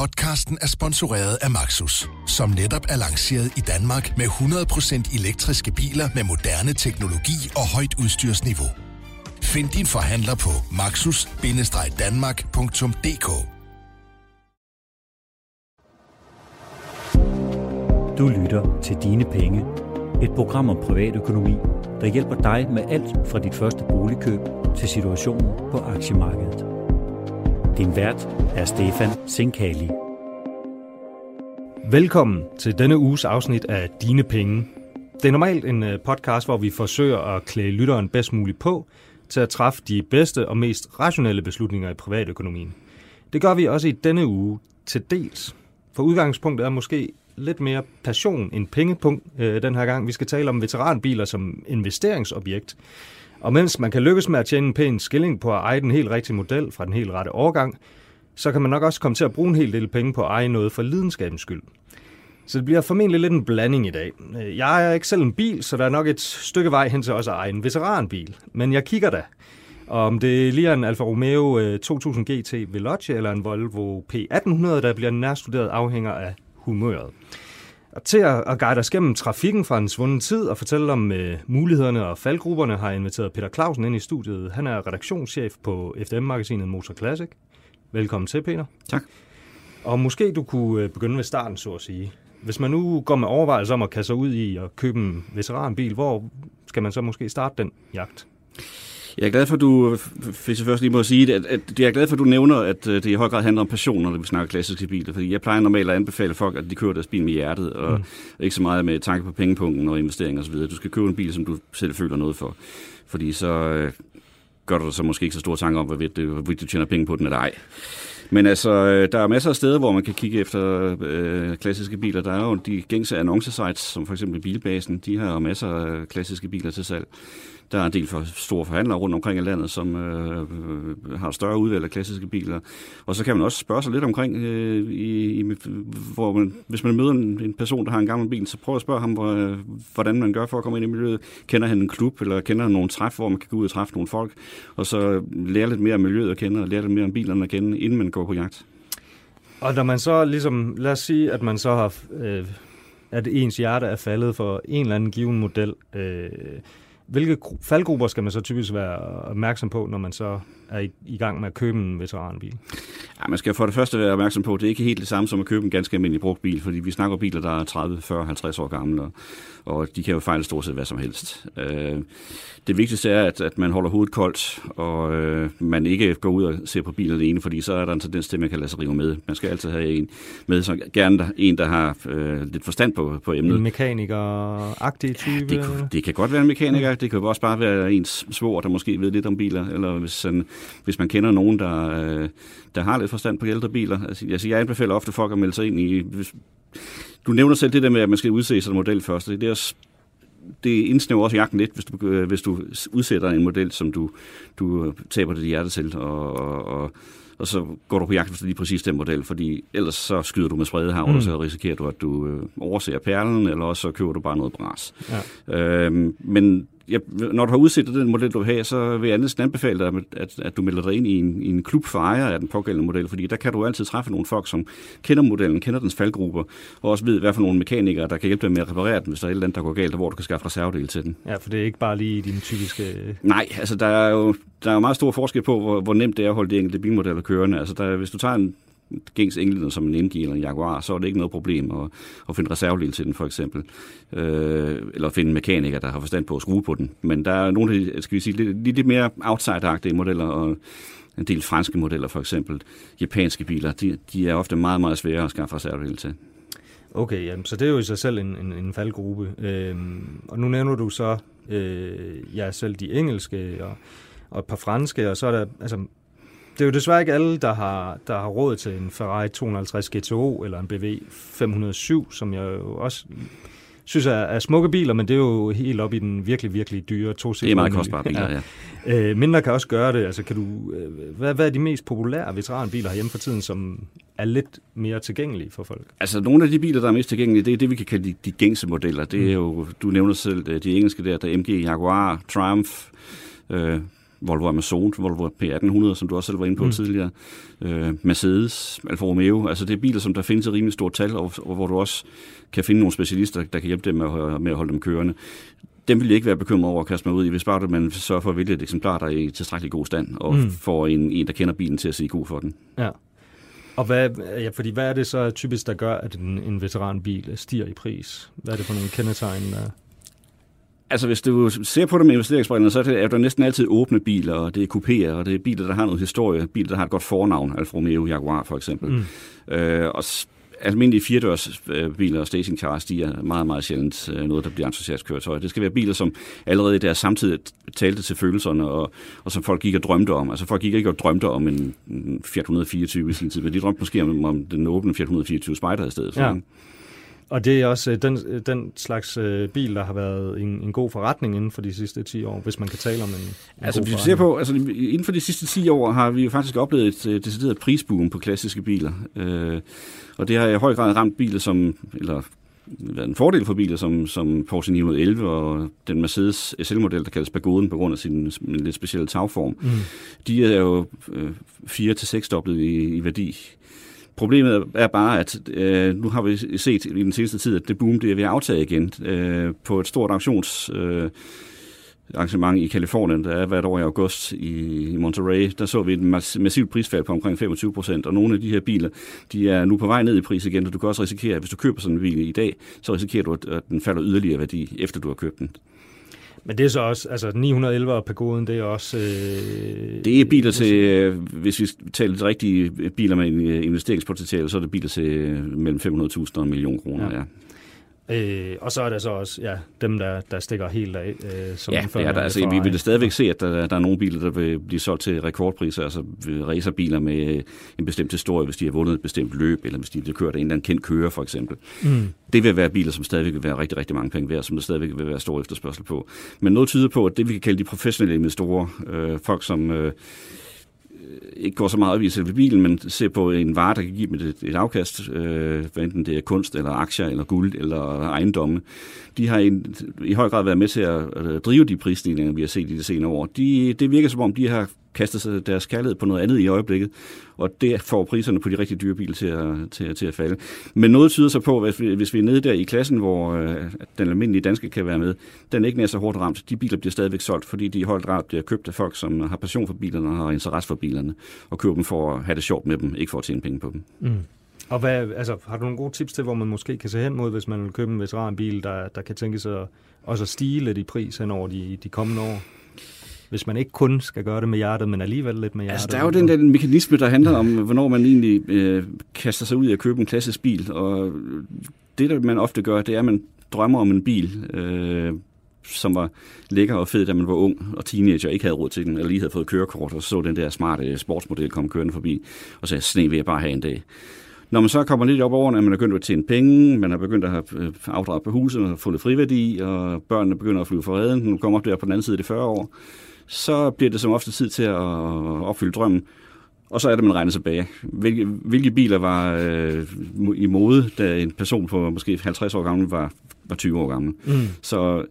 Podcasten er sponsoreret af Maxus, som netop er lanceret i Danmark med 100% elektriske biler med moderne teknologi og højt udstyrsniveau. Find din forhandler på maxus-danmark.dk Du lytter til Dine Penge. Et program om privatøkonomi, der hjælper dig med alt fra dit første boligkøb til situationen på aktiemarkedet. Din vært er Stefan Sinkali. Velkommen til denne uges afsnit af Dine Penge. Det er normalt en øh, podcast, hvor vi forsøger at klæde lytteren bedst muligt på til at træffe de bedste og mest rationelle beslutninger i privatøkonomien. Det gør vi også i denne uge til dels. For udgangspunktet er måske lidt mere passion end pengepunkt øh, den her gang. Vi skal tale om veteranbiler som investeringsobjekt. Og mens man kan lykkes med at tjene en pæn skilling på at eje den helt rigtige model fra den helt rette årgang, så kan man nok også komme til at bruge en hel del penge på at eje noget for lidenskabens skyld. Så det bliver formentlig lidt en blanding i dag. Jeg er ikke selv en bil, så der er nok et stykke vej hen til også at eje en veteranbil. Men jeg kigger da. Og om det lige er en Alfa Romeo øh, 2000 GT Veloce eller en Volvo P1800, der bliver nærstuderet, afhænger af humøret. Til at guide os gennem trafikken fra en svunden tid og fortælle om uh, mulighederne og faldgrupperne, har jeg inviteret Peter Clausen ind i studiet. Han er redaktionschef på FDM-magasinet Motor Classic. Velkommen til, Peter. Tak. Og måske du kunne begynde ved starten, så at sige. Hvis man nu går med overvejelser om at kaste sig ud i at købe en veteranbil, hvor skal man så måske starte den jagt? Jeg er glad for, at du, hvis jeg først lige må sige det, at, at jeg er glad for, at du nævner, at det i høj grad handler om passion, når vi snakker klassiske biler. Fordi jeg plejer normalt at anbefale folk, at de kører deres bil med hjertet, og mm. ikke så meget med tanke på pengepunkten og investeringer osv. Du skal købe en bil, som du selv føler noget for. Fordi så øh, gør du så måske ikke så store tanker om, hvorvidt du, hvorvidt du tjener penge på den eller ej. Men altså, der er masser af steder, hvor man kan kigge efter øh, klassiske biler. Der er jo de gængse annoncesites, som for eksempel Bilbasen. De har masser af klassiske biler til salg. Der er en del for store forhandlere rundt omkring i landet, som øh, øh, har større udvalg af klassiske biler. Og så kan man også spørge sig lidt omkring, øh, i, i, hvor man, hvis man møder en, en person, der har en gammel bil, så prøv at spørge ham, hvor, øh, hvordan man gør for at komme ind i miljøet. Kender han en klub, eller kender han nogle træf, hvor man kan gå ud og træffe nogle folk, og så lære lidt mere om miljøet at kende, og lære lidt mere om bilerne at kende, inden man går på jagt. Og når man så ligesom, lad os sige, at man så har, øh, at ens hjerte er faldet for en eller anden given model, øh, hvilke faldgrupper skal man så typisk være opmærksom på, når man så er i, i gang med at købe en veteranbil? Ja, man skal for det første være opmærksom på, at det er ikke helt det samme som at købe en ganske almindelig brugt bil, fordi vi snakker biler, der er 30, 40, 50 år gamle, og, og de kan jo fejle stort set hvad som helst. Øh, det vigtigste er, at, at man holder hovedet koldt, og øh, man ikke går ud og ser på bilen alene, fordi så er der en tendens til, at man kan lade sig rive med. Man skal altid have en med, så gerne der, en, der har øh, lidt forstand på, på emnet. En mekaniker-agtig type? Ja, det, det kan godt være en mekaniker. Det kan også bare være ens svor, der måske ved lidt om biler, eller hvis, en, hvis man kender nogen, der, øh, der har lidt forstand på ældre biler. Altså, altså, jeg anbefaler ofte folk at melde sig ind i... Hvis, du nævner selv det der med, at man skal udse sig en model først. Det er også det indsnæver også jagten lidt, hvis du, øh, hvis du udsætter en model, som du, du taber dit hjerte til, og, og, og, og så går du på jagt efter lige præcis den model, fordi ellers så skyder du med spredehavn, mm. og så risikerer du, at du øh, overser perlen, eller også så køber du bare noget bras. Ja. Øhm, men jeg, når du har udset den model, du have, så vil jeg næsten anbefale dig, at, at, at du melder dig ind i en, i en klub for ejere af den pågældende model, fordi der kan du altid træffe nogle folk, som kender modellen, kender dens faldgrupper, og også ved, hvad for nogle mekanikere, der kan hjælpe dig med at reparere den, hvis der er et eller andet, der går galt, og hvor du kan skaffe reservedele til den. Ja, for det er ikke bare lige din typiske... Nej, altså der er jo der er jo meget stor forskel på, hvor, hvor nemt det er at holde de enkelte bilmodeller kørende. Altså der, hvis du tager en gængs englænder som en MG eller en Jaguar, så er det ikke noget problem at, at finde reservedel til den, for eksempel. Øh, eller finde en mekaniker, der har forstand på at skrue på den. Men der er nogle af de, skal vi sige, lidt, lidt mere outside-agtige modeller, og en del franske modeller, for eksempel. Japanske biler, de, de er ofte meget, meget svære at skaffe reservedel til. Okay, jamen, så det er jo i sig selv en, en, en faldgruppe. Øhm, og nu nævner du så øh, ja, selv de engelske og, og et par franske, og så er der, altså, det er jo desværre ikke alle, der har, der har råd til en Ferrari 250 GTO eller en BV 507, som jeg jo også synes er, er smukke biler, men det er jo helt op i den virkelig, virkelig dyre to Det er meget kostbare biler, ja. ja. Øh, mindre kan også gøre det. Altså, kan du, øh, hvad, hvad er de mest populære veteranbiler herhjemme for tiden, som er lidt mere tilgængelige for folk? Altså, nogle af de biler, der er mest tilgængelige, det er det, vi kan kalde de, de gængse modeller. Det er jo, du nævner selv de engelske der, der er MG, Jaguar, Triumph, øh, Volvo Amazon, Volvo P1800, som du også selv var inde på mm. tidligere, øh, Mercedes, Alfa Romeo. Altså det er biler, som der findes et rimelig stort tal, og, og hvor du også kan finde nogle specialister, der kan hjælpe dem med at, med at holde dem kørende. Dem vil jeg ikke være bekymret over at kaste mig ud i, hvis bare man sørger for at vælge et eksemplar, der er i tilstrækkelig god stand, og mm. får en, en, der kender bilen til at sige god for den. Ja. Og hvad, ja, fordi hvad er det så typisk, der gør, at en, en veteranbil stiger i pris? Hvad er det for nogle kendetegn, der... Altså, hvis du ser på det med investeringsbrillerne, så er det, er der næsten altid åbne biler, og det er kupéer, og det er biler, der har noget historie, biler, der har et godt fornavn, Alfa Romeo Jaguar for eksempel. Mm. Øh, og almindelige firedørs øh, og stationcars, de er meget, meget sjældent øh, noget, der bliver entusiastkøretøj. Det skal være biler, som allerede der samtidig talte til følelserne, og, og som folk gik og drømte om. Altså folk gik ikke og drømte om en Fiat 124 i sin tid, men de drømte måske om, om den åbne Fiat 124 Spider i stedet for. Ja. Og det er også den, den slags bil, der har været en, en god forretning inden for de sidste 10 år, hvis man kan tale om en, en Altså, hvis vi ser på, altså inden for de sidste 10 år har vi jo faktisk oplevet et decideret prisboom på klassiske biler. Øh, og det har i høj grad ramt biler som, eller været en fordel for biler som, som Porsche 911 og den Mercedes SL-model, der kaldes Pagoden på grund af sin lidt specielle tagform. Mm. De er jo øh, 4 til 6 dobbelt i, i værdi. Problemet er bare, at øh, nu har vi set i den seneste tid, at det boom det er ved at aftage igen øh, på et stort auktions... Øh, arrangement i Kalifornien, der er hvert år i august i, i Monterey, der så vi et massivt prisfald på omkring 25 procent, og nogle af de her biler, de er nu på vej ned i pris igen, og du kan også risikere, at hvis du køber sådan en bil i dag, så risikerer du, at den falder yderligere værdi, efter du har købt den. Men det er så også, altså 911 og Pagoden, det er også... Øh, det er biler til, øh, hvis vi taler de rigtige biler med investeringspotentiale, så er det biler til øh, mellem 500.000 og en million kroner, ja. ja. Øh, og så er der så også ja, dem, der, der stikker helt af. Øh, som ja, det er der. Altså, vi vil stadigvæk se, at der, der er nogle biler, der vil blive solgt til rekordpriser, altså racerbiler med en bestemt historie, hvis de har vundet et bestemt løb, eller hvis de har kørt af en eller anden kendt kører, for eksempel. Mm. Det vil være biler, som stadigvæk vil være rigtig, rigtig mange penge værd, som der stadigvæk vil være stor efterspørgsel på. Men noget tyder på, at det, vi kan kalde de professionelle investorer, øh, folk som... Øh, ikke går så meget op i selve bilen, men ser på en vare, der kan give dem et, et afkast, øh, hvad enten det er kunst, eller aktier, eller guld, eller ejendomme. De har en, i høj grad været med til at, at drive de prisstigninger, vi har set i de senere år. De, det virker som om, de har kaster sig deres kærlighed på noget andet i øjeblikket, og det får priserne på de rigtig dyre biler til at, til, til at falde. Men noget tyder sig på, hvis vi, hvis vi er nede der i klassen, hvor øh, den almindelige danske kan være med, den er ikke nær så hårdt ramt. De biler bliver stadigvæk solgt, fordi de i højt grad bliver købt af folk, som har passion for bilerne og har interesse for bilerne, og køber dem for at have det sjovt med dem, ikke for at tjene penge på dem. Mm. Og hvad, altså, har du nogle gode tips til, hvor man måske kan se hen mod, hvis man vil købe en veteranbil, der, der kan tænke sig også at stige lidt i pris hen over de, de kommende år? Hvis man ikke kun skal gøre det med hjertet, men alligevel lidt med hjertet. Altså, der er jo den der mekanisme, der handler om, hvornår man egentlig øh, kaster sig ud i at købe en klassisk bil, og det, der man ofte gør, det er, at man drømmer om en bil, øh, som var lækker og fed, da man var ung og teenager og ikke havde råd til den, eller lige havde fået kørekort, og så den der smarte sportsmodel komme kørende forbi, og sagde, sne vil jeg bare have en dag. Når man så kommer lidt op over, at man er begyndt at tjene penge, man er begyndt at have øh, afdraget på huset, man har fundet friværdi, og børnene begynder at flyve for redden, nu kommer op der på den anden side af de 40 år, så bliver det som ofte tid til at opfylde drømmen. Og så er det, man regner tilbage. Hvilke, hvilke biler var øh, i mode, da en person på måske 50 år gammel var, var 20 år gammel. Mm. Så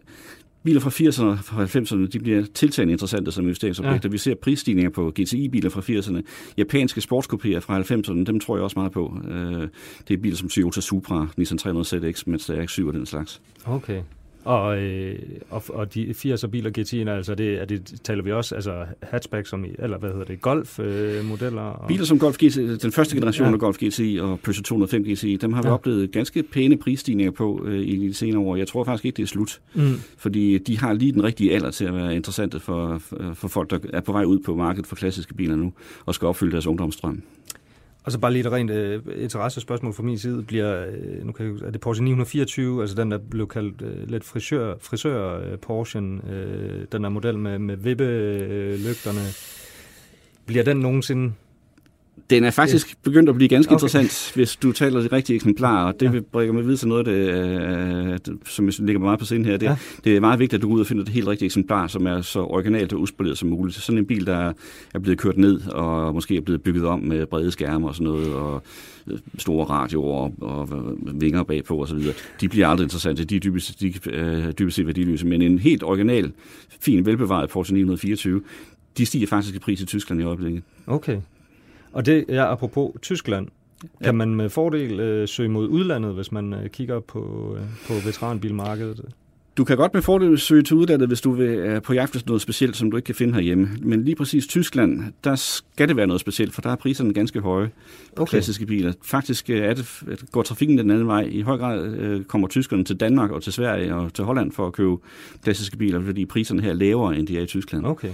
biler fra 80'erne og 90'erne, de bliver tiltagende interessante som investeringsobjekter. Ja. Vi ser prisstigninger på GTI-biler fra 80'erne. Japanske sportskopéer fra 90'erne, dem tror jeg også meget på. Øh, det er biler som Toyota Supra, Nissan 300 ZX, Mazda RX-7 og den slags. Okay. Og, øh, og, og de 80'er biler GT'erne, altså det, er det, taler vi også, altså hatchback som i, eller hvad hedder det, Golf-modeller? Øh, Biler som Golf GTI, den første generation ja. af Golf GTI og Peugeot 205 GTI, dem har vi ja. oplevet ganske pæne prisstigninger på øh, i de senere år. Jeg tror faktisk ikke, det er slut, mm. fordi de har lige den rigtige alder til at være interessante for, for, folk, der er på vej ud på markedet for klassiske biler nu, og skal opfylde deres ungdomsstrøm. Og så bare lige et rent øh, interessespørgsmål fra min side. Bliver, øh, nu kan jeg, er det Porsche 924, altså den, der blev kaldt øh, lidt frisør, frisør øh, Porsche, øh, den der model med, med vippelygterne. Bliver den nogensinde den er faktisk ja. begyndt at blive ganske okay. interessant, hvis du taler de rigtige eksemplarer, og det ja. vil bringe mig videre til noget, det, uh, som jeg ligger meget på scenen her. Det, ja. det er meget vigtigt, at du går ud og finder det helt rigtige eksemplar, som er så originalt og uspoleret som muligt. Sådan en bil, der er blevet kørt ned, og måske er blevet bygget om med brede skærme og sådan noget, og øh, store radioer og, og vinger bagpå osv., de bliver aldrig interessante. De er dybest, de, uh, dybest set værdiløse. Men en helt original, fin, velbevaret Porsche 924, de stiger faktisk i pris i Tyskland i øjeblikket. Okay. Og det er apropos Tyskland. Kan Ja. man med fordel øh, søge mod udlandet, hvis man øh, kigger på, øh, på veteranbilmarkedet? Du kan godt med fordel søge til udlandet, hvis du vil er på jagt efter noget specielt, som du ikke kan finde herhjemme. Men lige præcis Tyskland, der skal det være noget specielt, for der er priserne ganske høje på Okay. klassiske biler. Faktisk øh, er det, går trafikken den anden vej. I høj grad øh, kommer tyskerne til Danmark og til Sverige og til Holland for at købe klassiske biler, fordi priserne her er lavere, end de er i Tyskland. Okay.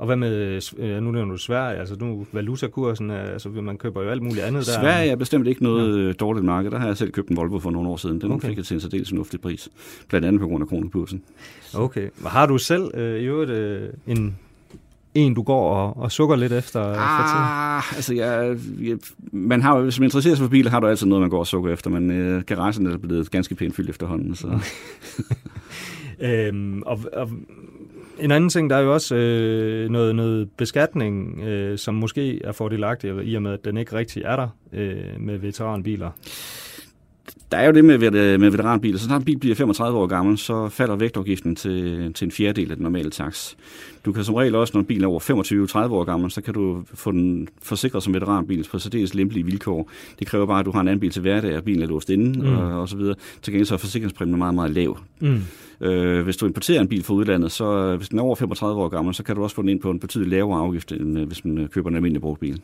Og hvad med, øh, nu nævner du Sverige, altså nu valutakursen, er- altså man køber jo alt muligt andet der. Sverige er bestemt ikke noget ja. dårligt marked. Der har jeg selv købt en Volvo for nogle år siden. Den Okay. fik jeg til en særdeles fornuftig pris. Blandt andet på grund af kronekursen. Okay. Men Har du selv øh, i øvrigt øh, en, en, du går og, og sukker lidt efter? for? Ah, altså jeg, jeg, man har, hvis man interesserer sig for biler, har du altid noget, man går og sukker efter, men øh, garagen er blevet ganske pænt fyldt efterhånden. Så. Øhm, og, og en anden ting, der er jo også øh, noget, noget beskatning, øh, som måske er fordelagtig, i og med, at den ikke rigtig er der øh, med veteranbiler. Der er jo det med, vet- med veteranbiler. Så når en bil bliver 35 år gammel, så falder vægtafgiften til, til en fjerdedel af den normale tax. Du kan som regel også, når en bil er over 25-30 år gammel, så kan du få den forsikret som veteranbil på særdeles lempelige vilkår. Det kræver bare, at du har en anden bil til hverdag, og bilen er låst inde Mm. og, og så videre. Til gengæld så er forsikringspræmien meget, meget lav. Mm. Øh, hvis du importerer en bil fra udlandet, så øh, hvis den er over 35 år gammel, så kan du også få den ind på en betydeligt lavere afgift, end øh, hvis man øh, køber en almindelig brugt bil.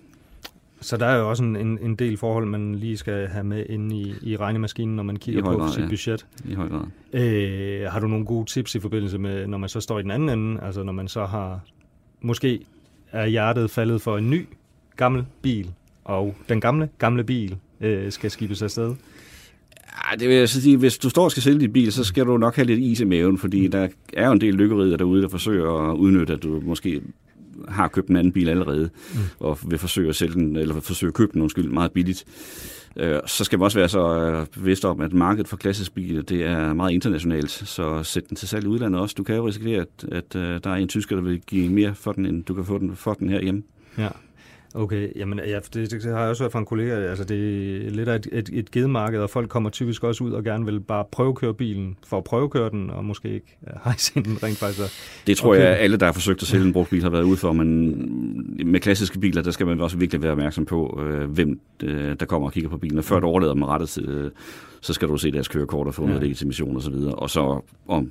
Så der er jo også en, en, en del forhold, man lige skal have med inde i, i regnemaskinen, når man kigger på grad, sit ja. budget. I høj grad. Øh, har du nogle gode tips i forbindelse med, når man så står i den anden ende, altså når man så har, måske er hjertet faldet for en ny gammel bil, og den gamle, gamle bil øh, skal skibes afsted? Ej, det vil jeg så sige, hvis du står og skal sælge din bil, så skal du nok have lidt is i maven, fordi der er jo en del lykkerider derude, der forsøger at udnytte, at du måske har købt en anden bil allerede, mm. og vil forsøge at sælge den, eller forsøge at købe den, undskyld, meget billigt. Øh, Så skal man også være så øh, bevidst om, at markedet for klassisk biler, det er meget internationalt, så sæt den til salg i udlandet også. Du kan jo risikere, at, at øh, der er en tysker, der vil give mere for den, end du kan få den for den herhjemme. Ja. Okay, jamen ja, det, det har jeg også hørt fra en kollega, altså det er lidt af et, et, et gedemarked, og folk kommer typisk også ud og gerne vil bare prøvekøre bilen for at prøvekøre den, og måske ikke ja, hejse den rent faktisk. at- Det tror Okay. jeg, alle, der har forsøgt at sælge en brugt bil, har været ude for, men med klassiske biler, der skal man også virkelig være opmærksom på, øh, hvem øh, der kommer og kigger på bilen. Og før du overlader dem rettet øh, så skal du se deres kørekort og få Ja. noget legitimation og så videre. Og så om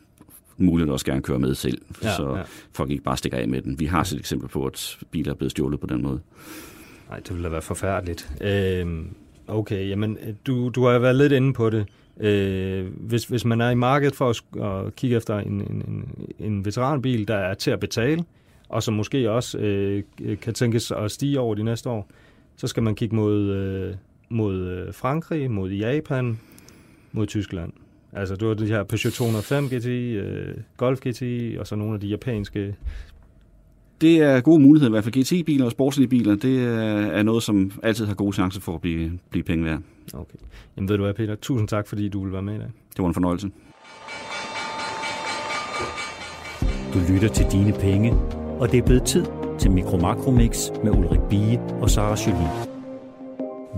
muligt også gerne køre med selv, Ja, så ja. folk ikke bare stikker af med den. Vi har set eksempler på, at biler er blevet stjålet på den måde. Nej, det ville da være forfærdeligt. Øhm, okay, jamen du, du har været lidt inde på det. Øh, hvis, hvis man er i markedet for at, at kigge efter en, en, en, en veteranbil, der er til at betale, og som måske også øh, kan tænkes at stige over de næste år, så skal man kigge mod, øh, mod øh, Frankrig, mod Japan, mod Tyskland. Altså, du har de her Peugeot 205 GTI, øh, Golf GTI, og så nogle af de japanske. Det er gode muligheder, i hvert fald GT-biler og sportslige biler, det er, noget, som altid har gode chancer for at blive, blive penge værd. Okay. Jamen ved du hvad, Peter? Tusind tak, fordi du vil være med i dag. Det var en fornøjelse. Du lytter til Dine Penge, og det er blevet tid til Mikro Makro Mix med Ulrik Bie og Sara Jolie.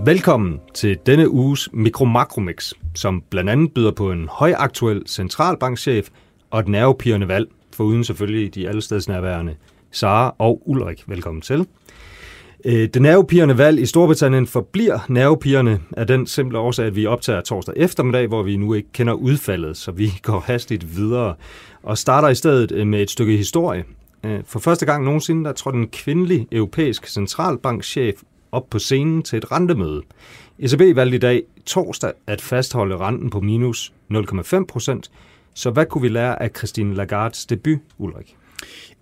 Velkommen til denne uges Mikro Makromix, som blandt andet byder på en højaktuel centralbankchef og et nervepirrende valg, foruden selvfølgelig de allestedsnærværende Sara og Ulrik. Velkommen til. Øh, det nervepirrende valg i Storbritannien forbliver nervepirrende af den simple årsag, at vi optager torsdag eftermiddag, hvor vi nu ikke kender udfaldet, så vi går hastigt videre og starter i stedet øh, med et stykke historie. Øh, for første gang nogensinde, der trådte en kvindelig europæisk centralbankchef op på scenen til et rentemøde. ECB valgte i dag torsdag at fastholde renten på minus 0,5 procent. Så hvad kunne vi lære af Christine Lagardes debut, Ulrik?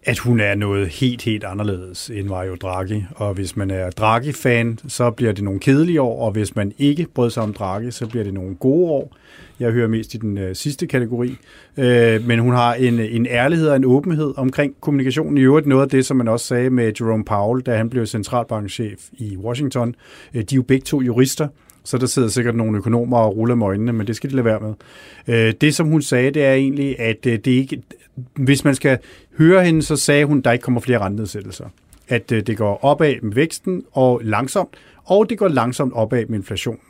at hun er noget helt, helt anderledes end Mario Draghi. Og hvis man er Draghi-fan, så bliver det nogle kedelige år, og hvis man ikke brød sig om Draghi, så bliver det nogle gode år. Jeg hører mest i den øh, sidste kategori. Øh, men hun har en, en ærlighed og en åbenhed omkring kommunikationen. I øvrigt noget af det, som man også sagde med Jerome Powell, da han blev centralbankchef i Washington. Øh, de er jo begge to jurister, så der sidder sikkert nogle økonomer og ruller med øjnene, men det skal de lade være med. Øh, det, som hun sagde, det er egentlig, at øh, det ikke, hvis man skal høre hende, så sagde hun, at der ikke kommer flere rentenedsættelser. At øh, det går opad med væksten og langsomt, og det går langsomt opad med inflationen.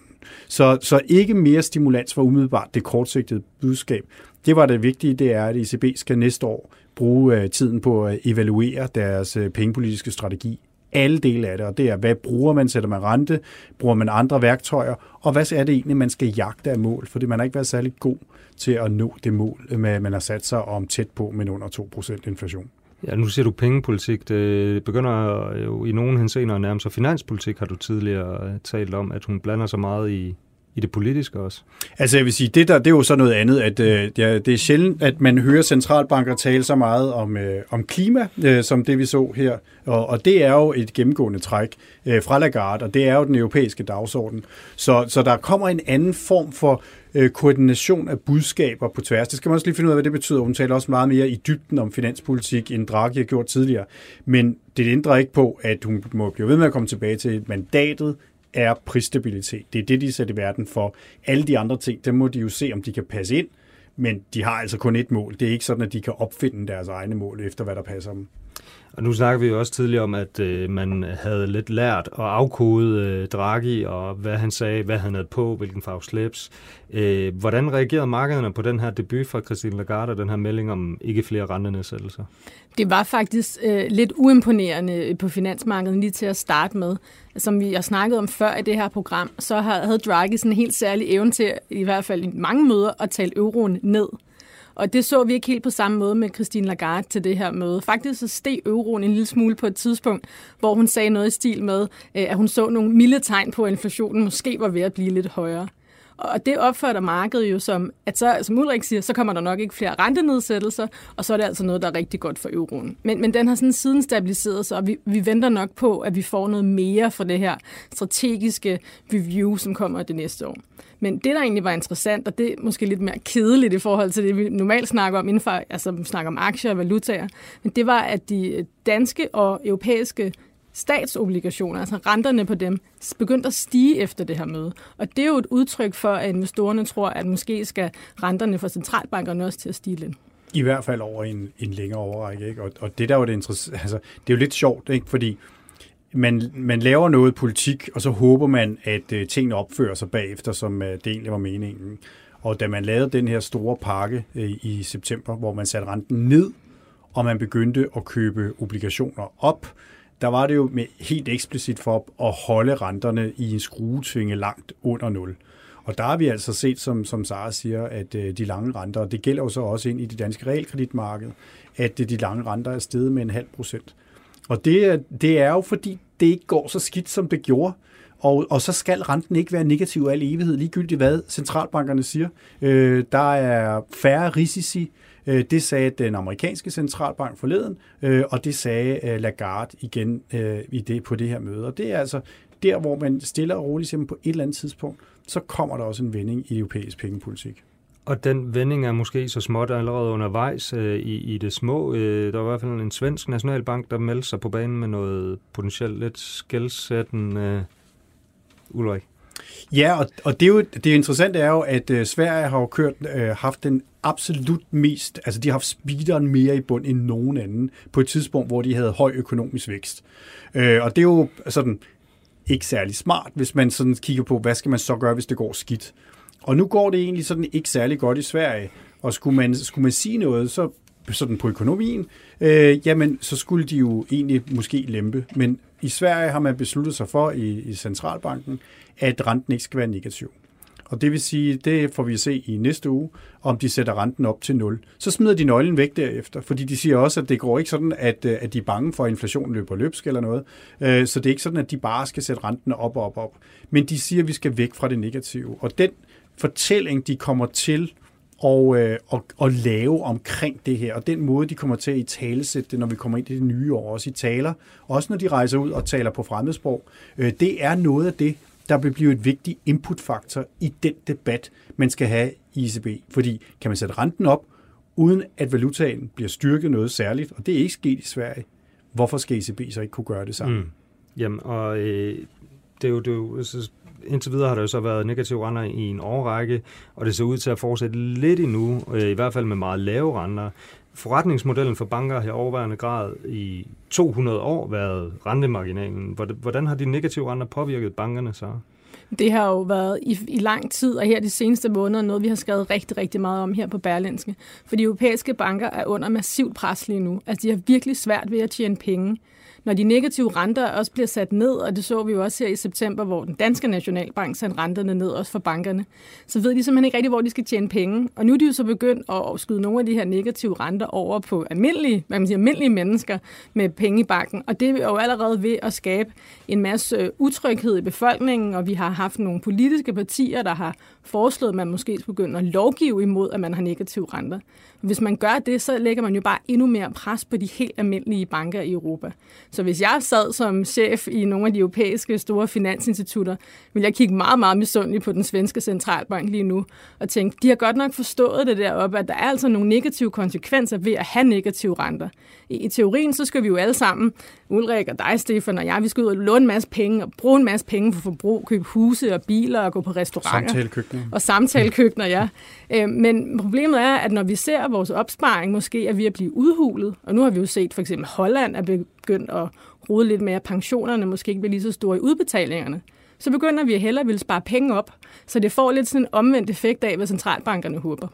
Så, så ikke mere stimulans var umiddelbart det kortsigtede budskab. Det var det vigtige, det er, at ECB skal næste år bruge øh, tiden på at evaluere deres øh, pengepolitiske strategi. Alle dele af det, og det er, hvad bruger man, sætter man rente, bruger man andre værktøjer, og hvad er det egentlig, man skal jagte af mål, fordi man har ikke været særlig god til at nå det mål, øh, man har sat sig om tæt på, men under 2% inflation. Ja, nu siger du pengepolitik. Det begynder jo i nogen henseender at nærme sig finanspolitik, har du tidligere talt om, at hun blander sig meget i, i det politiske også? Altså jeg vil sige, det der, det er jo så noget andet, at øh, det er sjældent, at man hører centralbanker tale så meget om, øh, om klima, øh, som det vi så her. Og, og det er jo et gennemgående træk øh, fra Lagarde, og det er jo den europæiske dagsorden. Så, så der kommer en anden form for øh, koordination af budskaber på tværs. Det skal man også lige finde ud af, hvad det betyder. Hun taler også meget mere i dybden om finanspolitik, end Draghi har gjort tidligere. Men det ændrer ikke på, at hun må blive ved med at komme tilbage til mandatet er prisstabilitet. Det er det, de sætter i verden for. Alle de andre ting, dem må de jo se, om de kan passe ind, men de har altså kun et mål. Det er ikke sådan, at de kan opfinde deres egne mål efter, hvad der passer dem. Og nu snakker vi jo også tidligere om, at øh, man havde lidt lært at afkode øh, Draghi, og hvad han sagde, hvad han havde på, hvilken farve slips. Øh, hvordan reagerede markederne på den her debut fra Christine Lagarde, den her melding om ikke flere rentenedsættelser? Det var faktisk øh, lidt uimponerende øh, på finansmarkedet lige til at starte med. Som vi har snakket om før i det her program, så havde Draghi sådan en helt særlig evne til, i hvert fald i mange møder, at tale euroen ned. Og det så vi ikke helt på samme måde med Christine Lagarde til det her møde. Faktisk så steg euroen en lille smule på et tidspunkt, hvor hun sagde noget i stil med, øh, at hun så nogle milde tegn på, at inflationen måske var ved at blive lidt højere. Og det opfører markedet jo som, at så, som Ulrik siger, så kommer der nok ikke flere rentenedsættelser, og så er det altså noget, der er rigtig godt for euroen. Men, men den har sådan siden stabiliseret sig, og vi, vi venter nok på, at vi får noget mere fra det her strategiske review, som kommer det næste år. Men det, der egentlig var interessant, og det er måske lidt mere kedeligt i forhold til det, vi normalt snakker om inden for, altså vi snakker om aktier og valutaer, men det var, at de danske og europæiske statsobligationer, altså renterne på dem, begyndte at stige efter det her møde. Og det er jo et udtryk for, at investorerne tror, at måske skal renterne for centralbankerne også til at stige lidt. I hvert fald over en, en længere overrække. Ikke? Og, og det der var det interessant, altså, det er jo lidt sjovt, ikke? fordi man, man laver noget politik, og så håber man, at øh, tingene opfører sig bagefter, som øh, det egentlig var meningen. Og da man lavede den her store pakke øh, i september, hvor man satte renten ned, og man begyndte at købe obligationer op, der var det jo med helt eksplicit for at holde renterne i en skruetvinge langt under nul. Og der har vi altså set, som, som Sara siger, at øh, de lange renter, og det gælder jo så også ind i det danske realkreditmarked, at øh, de lange renter er steget med en halv procent. Og det, det er jo fordi, det ikke går så skidt, som det gjorde. Og, og så skal renten ikke være negativ al evighed, ligegyldigt hvad centralbankerne siger. Øh, der er færre risici, Øh, det sagde den amerikanske centralbank forleden, øh, og det sagde øh, Lagarde igen øh, i det, på det her møde. Og det er altså der, hvor man stiller og roligt siger, på et eller andet tidspunkt, så kommer der også en vending i europæisk pengepolitik. Og den vending er måske så småt allerede undervejs øh, i, i det små. Øh, der var i hvert fald en svensk nationalbank, der meldte sig på banen med noget potentielt lidt skældsættende. Øh, Ulrik? Ja, og, og det, er jo, det interessante er jo, at øh, Sverige har jo kørt, øh, haft den absolut mest, altså de har haft speederen mere i bund end nogen anden, på et tidspunkt, hvor de havde høj økonomisk vækst. Øh, og det er jo sådan ikke særlig smart, hvis man sådan kigger på, hvad skal man så gøre, hvis det går skidt. Og nu går det egentlig sådan ikke særlig godt i Sverige, og skulle man, skulle man sige noget, så sådan på økonomien, øh, jamen så skulle de jo egentlig måske lempe. Men i Sverige har man besluttet sig for i, i centralbanken, at renten ikke skal være negativ. Og det vil sige, det får vi at se i næste uge, om de sætter renten op til 0. Så smider de nøglen væk derefter, fordi de siger også, at det går ikke sådan, at, øh, at de er bange for, at inflationen løber løbsk eller noget. Øh, så det er ikke sådan, at de bare skal sætte renten op og op op. Men de siger, at vi skal væk fra det negative. Og den fortælling, de kommer til og, øh, og, og lave omkring det her. Og den måde, de kommer til at i talesætte det, når vi kommer ind i det nye år, også i taler, også når de rejser ud og taler på fremmedsprog, øh, det er noget af det, der vil blive et vigtigt inputfaktor i den debat, man skal have i ECB. Fordi kan man sætte renten op, uden at valutaen bliver styrket noget særligt, og det er ikke sket i Sverige, hvorfor skal ECB så ikke kunne gøre det samme? Mm. Jamen, og øh, det er jo, det er jo indtil videre har der jo så været negative renter i en årrække, og det ser ud til at fortsætte lidt endnu, øh, i hvert fald med meget lave renter. Forretningsmodellen for banker har i overvejende grad i 200 år været rentemarginalen. Hvordan har de negative renter påvirket bankerne så? Det har jo været i, i lang tid, og her de seneste måneder, noget vi har skrevet rigtig, rigtig meget om her på Berlinske. For de europæiske banker er under massivt pres lige nu. Altså, de har virkelig svært ved at tjene penge når de negative renter også bliver sat ned, og det så vi jo også her i september, hvor den danske nationalbank sendte renterne ned også for bankerne, så ved de simpelthen ikke rigtig, hvor de skal tjene penge. Og nu er de jo så begyndt at skyde nogle af de her negative renter over på almindelige, hvad man siger, almindelige mennesker med penge i banken. Og det er jo allerede ved at skabe en masse utryghed i befolkningen, og vi har haft nogle politiske partier, der har foreslået, at man måske skulle begynde at lovgive imod, at man har negative renter. Hvis man gør det, så lægger man jo bare endnu mere pres på de helt almindelige banker i Europa. Så hvis jeg sad som chef i nogle af de europæiske store finansinstitutter, ville jeg kigge meget, meget misundeligt på den svenske centralbank lige nu, og tænke, de har godt nok forstået det deroppe, at der er altså nogle negative konsekvenser ved at have negative renter. I, i teorien, så skal vi jo alle sammen, Ulrik og dig, Stefan og jeg, vi skal ud og låne en masse penge og bruge en masse penge for forbrug, købe huse og biler og gå på restauranter. Samtalekøkkener. Mm. Og samtalekøkkener, ja. Øh, men problemet er, at når vi ser vores opsparing måske er ved at blive udhulet, og nu har vi jo set for eksempel Holland er begyndt at rode lidt med, at pensionerne måske ikke bliver lige så store i udbetalingerne, så begynder vi heller at ville spare penge op, så det får lidt sådan en omvendt effekt af, hvad centralbankerne håber.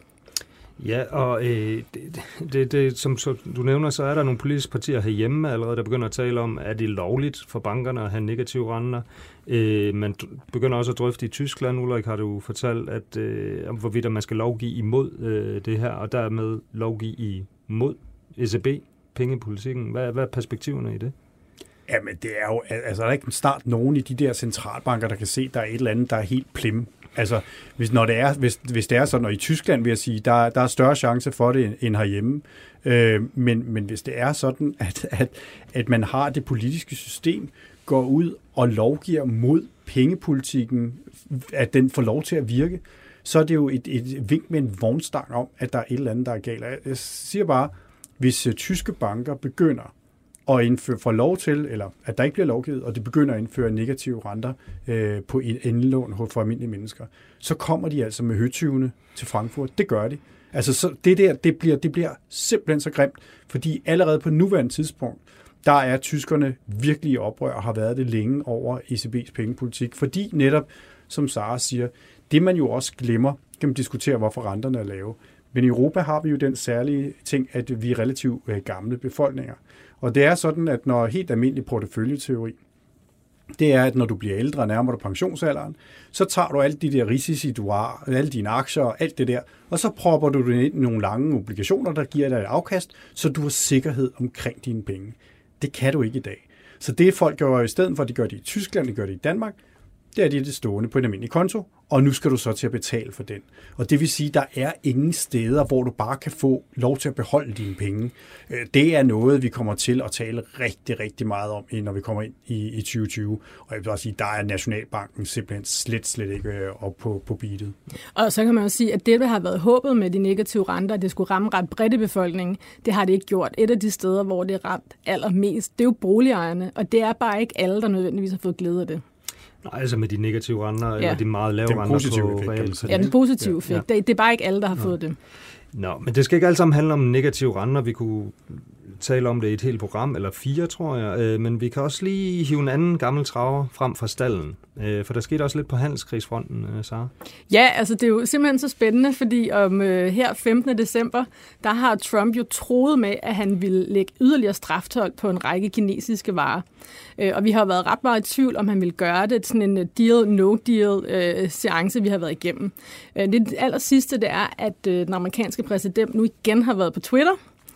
Ja, og øh, det, det, det, som som du nævner, så er der nogle politiske partier herhjemme allerede, der begynder at tale om, er det lovligt for bankerne at have negative renter. Øh, man begynder også at drøfte i Tyskland, Ulrik har du fortalt, at øh, om hvorvidt man skal lovgive imod øh, det her, og dermed lovgive imod ECB, pengepolitikken. Hvad, hvad er perspektiverne i det? Jamen, det er jo, altså der er ikke snart nogen i de der centralbanker, der kan se, at der er et eller andet, der er helt plim. Altså, hvis, når det er, hvis, hvis det er sådan, og i Tyskland vil jeg sige, der, der er større chance for det end herhjemme. Øh, men, men hvis det er sådan, at, at, at man har det politiske system, går ud og lovgiver mod pengepolitikken, at den får lov til at virke, så er det jo et, et vink med en vognstang om, at der er et eller andet, der er galt. Jeg siger bare, hvis øh, tyske banker begynder at indføre, for lov til, eller at der ikke bliver lovgivet, og det begynder at indføre negative renter øh, på et for almindelige mennesker, så kommer de altså med høtyvene til Frankfurt. Det gør de. Altså så det der, det bliver, det bliver simpelthen så grimt, fordi allerede på nuværende tidspunkt, der er tyskerne virkelig i oprør og har været det længe over ECB's pengepolitik, fordi netop, som Sara siger, det man jo også glemmer, kan man diskutere, hvorfor renterne er lave. Men i Europa har vi jo den særlige ting, at vi er relativt øh, gamle befolkninger. Og det er sådan, at når helt almindelig porteføljeteori, det er, at når du bliver ældre og nærmer dig pensionsalderen, så tager du alle de der risici, du har, alle dine aktier og alt det der, og så propper du det ind i nogle lange obligationer, der giver dig et afkast, så du har sikkerhed omkring dine penge. Det kan du ikke i dag. Så det folk gør i stedet for, at de gør det i Tyskland, de gør det i Danmark, det er de det stående på en almindelig konto, og nu skal du så til at betale for den. Og det vil sige, at der er ingen steder, hvor du bare kan få lov til at beholde dine penge. Øh, det er noget, vi kommer til at tale rigtig, rigtig meget om, når vi kommer ind i, i 2020. Og jeg vil også sige, der er Nationalbanken simpelthen slet, slet ikke øh, op på, på beatet. Og så kan man jo sige, at det, der har været håbet med de negative renter, at det skulle ramme ret bredt i befolkningen, det har det ikke gjort. Et af de steder, hvor det er ramt allermest, det er jo boligejerne, og det er bare ikke alle, der nødvendigvis har fået glæde af det. Nej, altså med de negative renter, ja. eller de meget lave renter på effekt, Ja, den positive effekt. Ja. Det, det er bare ikke alle, der har ja. fået det. Nå, men det skal ikke alt sammen handle om negative renter. Vi kunne tale om det i et helt program, eller fire, tror jeg. Øh, men vi kan også lige hive en anden gammel traver frem fra stallen. Øh, for der skete også lidt på handelskrigsfronten, øh, Sara. Ja, altså det er jo simpelthen så spændende, fordi om øh, her 15. december, der har Trump jo troet med, at han ville lægge yderligere straftold på en række kinesiske varer. Øh, og vi har været ret meget i tvivl, om han ville gøre det. Sådan en øh, deal-no-deal-seance, vi har været igennem. det aller sidste, det er, at den amerikanske præsident nu igen har været på Twitter,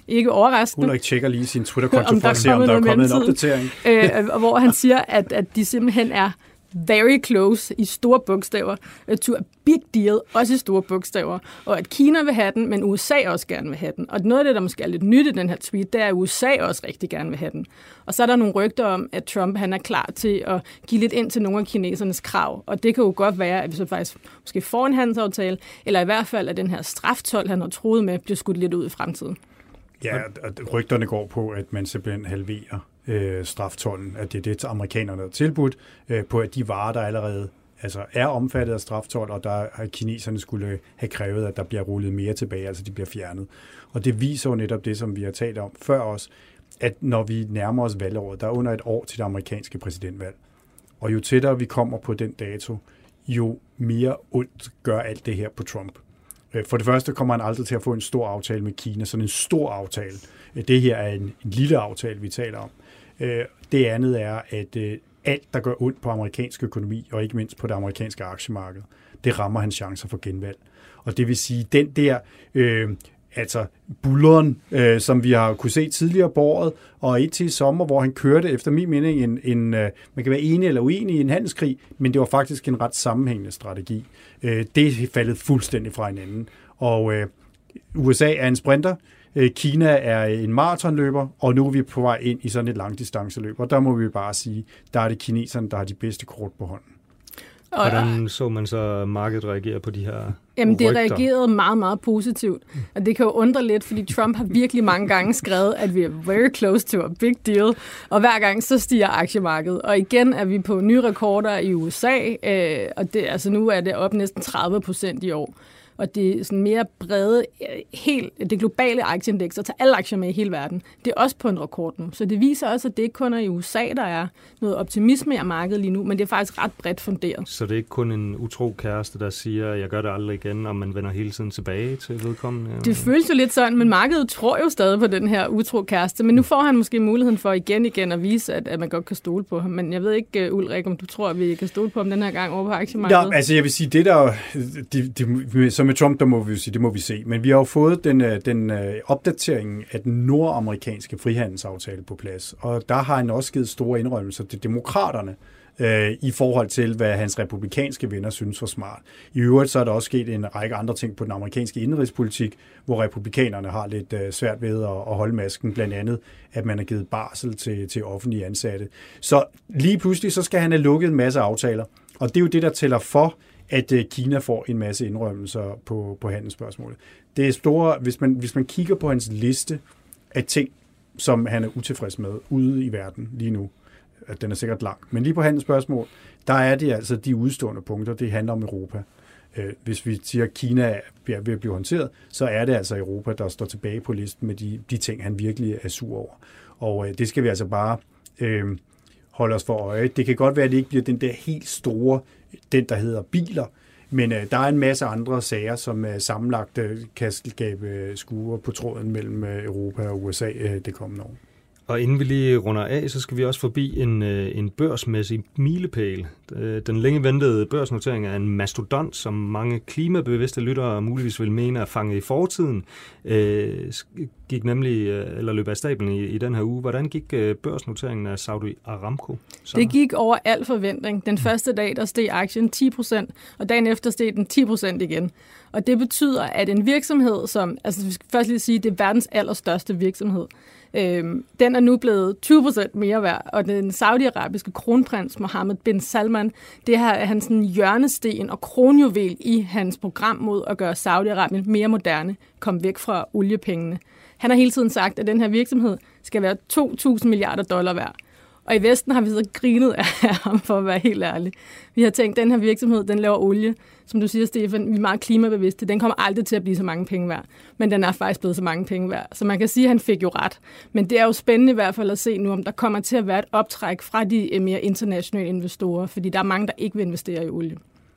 ikke overraskende. Ulrik tjekker lige sin Twitter-konto for at se, om der er kommet en opdatering. Øh, hvor han siger, at, at de simpelthen er very close i store bogstaver øh, to a big deal, også i store bogstaver, og at Kina vil have den, men USA også gerne vil have den. Og noget af det, der måske er lidt nyt i den her tweet, det er, at USA også rigtig gerne vil have den. Og så er der nogle rygter om, at Trump han er klar til at give lidt ind til nogle af kinesernes krav, og det kan jo godt være, at vi så faktisk måske får en handelsaftale, eller i hvert fald, at den her straftol, han har troet med, bliver skudt lidt ud i fremtiden. Ja, og rygterne går på, at man simpelthen halverer øh, straftollen, at det er det, amerikanerne har tilbudt, øh, på at de varer, der allerede altså er omfattet af straftold, og der har kineserne skulle have krævet, at der bliver rullet mere tilbage, altså de bliver fjernet. Og det viser jo netop det, som vi har talt om før os, at når vi nærmer os valgåret, der er under et år til det amerikanske præsidentvalg, og jo tættere vi kommer på den dato, jo mere ondt gør alt det her på Trump. Øh, for det første kommer han aldrig til at få en stor aftale med Kina, sådan en stor aftale. Øh, det her er en, en lille aftale, vi taler om. Øh, det andet er, at alt, der gør ondt på amerikansk økonomi, og ikke mindst på det amerikanske aktiemarked, det rammer hans chancer for genvalg. Og det vil sige, den der øh, altså bulleren, øh, som vi har kunne se tidligere på året, og indtil i sommer, hvor han kørte efter min mening en, en øh, man kan være enig eller uenig i en handelskrig, men det var faktisk en ret sammenhængende strategi. Øh, det er faldet fuldstændig fra hinanden. Og øh, USA er en sprinter, øh, Kina er øh, en maratonløber, og nu er vi på vej ind i sådan et langdistanceløb, og der må vi bare sige, der er det kineserne, der har de bedste kort på hånden. Hvordan så man så markedet reagere på de her Jamen, det reagerede meget, meget positivt. Og det kan jo undre lidt, fordi Trump har virkelig mange gange skrevet, at vi er very close to a big deal. Og hver gang så stiger aktiemarkedet. Og igen er vi på nye rekorder i USA, øh, og det, altså nu er det op næsten 30 procent i år og det sådan mere brede, helt, det globale aktieindeks, og tager alle aktier med i hele verden, det er også på en rekord nu. Så det viser også, at det ikke kun er i USA, der er noget optimisme i markedet lige nu, men det er faktisk ret bredt funderet. Så det er ikke kun en utro kæreste, der siger, jeg gør det aldrig igen, og man vender hele tiden tilbage til vedkommende? Det føles jo lidt sådan, men markedet tror jo stadig på den her utro kæreste, men nu får han måske muligheden for igen igen at vise, at, at man godt kan stole på ham. Men jeg ved ikke, uh, Ulrik, om du tror, at vi kan stole på ham den her gang over på aktiemarkedet? Ja, altså jeg vil sige, det der, de, de, som med Trump, der må vi sige, det må vi se. Men vi har jo fået den, øh, den øh, opdatering af den nordamerikanske frihandelsaftale på plads. Og der har han også givet store indrømmelser til demokraterne øh, i forhold til, hvad hans republikanske venner synes var smart. I øvrigt så er der også sket en række andre ting på den amerikanske indrigspolitik, hvor republikanerne har lidt øh, svært ved at, at holde masken, blandt andet, at man har givet barsel til, til offentlige ansatte. Så lige pludselig så skal han have lukket en masse aftaler, og det er jo det, der tæller for at øh, Kina får en masse indrømmelser på, på handelsspørgsmålet. Det er store, hvis man, hvis man kigger på hans liste af ting, som han er utilfreds med ude i verden lige nu, at den er sikkert lang, men lige på handelsspørgsmål, der er det altså de udstående punkter, det handler om Europa. Øh, hvis vi siger, at Kina er ved at blive håndteret, så er det altså Europa, der står tilbage på listen med de, de ting, han virkelig er sur over. Og øh, det skal vi altså bare øh, holde os for øje. Det kan godt være, at det ikke bliver den der helt store den, der hedder biler. Men øh, der er en masse andre sager, som øh, sammenlagt øh, kan skabe øh, skure på tråden mellem øh, Europa og USA øh, det kommende år. Og inden vi lige runder af, så skal vi også forbi en, øh, en børsmæssig milepæl. Øh, den længe ventede børsnotering er en mastodont, som mange klimabevidste lyttere muligvis vil mene er fanget i fortiden. Øh, gik nemlig, øh, eller løb af stablen i, i den her uge. Hvordan gik børsnoteringen af Saudi Aramco? Så? Det gik over al forventning. Den første dag, der steg aktien 10%, og dagen efter steg den 10% igen. Og det betyder, at en virksomhed, som, altså vi skal først lige sige, det er verdens allerstørste virksomhed, Øhm, den er nu blevet 20% mere værd, og den saudiarabiske kronprins Mohammed bin Salman, det her er hans sådan hjørnesten og kronjuvel i hans program mod at gøre Saudi-Arabien mere moderne, kom væk fra oliepengene. Han har hele tiden sagt, at den her virksomhed skal være 2.000 milliarder dollar værd. Og i Vesten har vi så grinet af ham, for at være helt ærlig. Vi har tænkt, at den her virksomhed, den laver olie. Som du siger, Stefan, vi er meget klimabevidste. Den kommer aldrig til at blive så mange penge værd. Men den er faktisk blevet så mange penge værd. Så man kan sige, at han fik jo ret. Men det er jo spændende i hvert fald at se nu, om der kommer til at være et optræk fra de øh, mere internationale investorer. Fordi der er mange, der ikke vil investere i olie.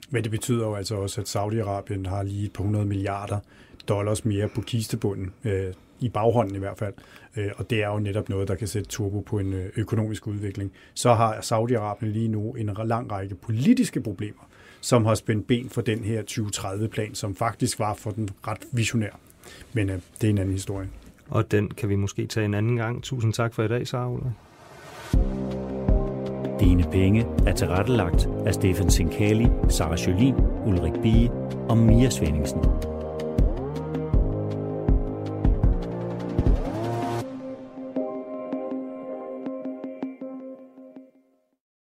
Men det betyder jo altså også, at Saudi-Arabien har lige et par hundrede milliarder dollars mere på kistebunden. Øh, i baghånden i hvert fald. Øh, og det er jo netop noget, der kan sætte turbo på en øh, økonomisk udvikling. Så har Saudi-Arabien lige nu en lang række politiske problemer, som har spændt ben for den her 2030-plan, som faktisk var for den ret visionær. Men øh, det er en anden historie. Og den kan vi måske tage en anden gang. Tusind tak for i dag, Sara Dine penge er tilrettelagt af Stefan Sinkali, Sara Jolin, Ulrik Bie og Mia Svendingsen.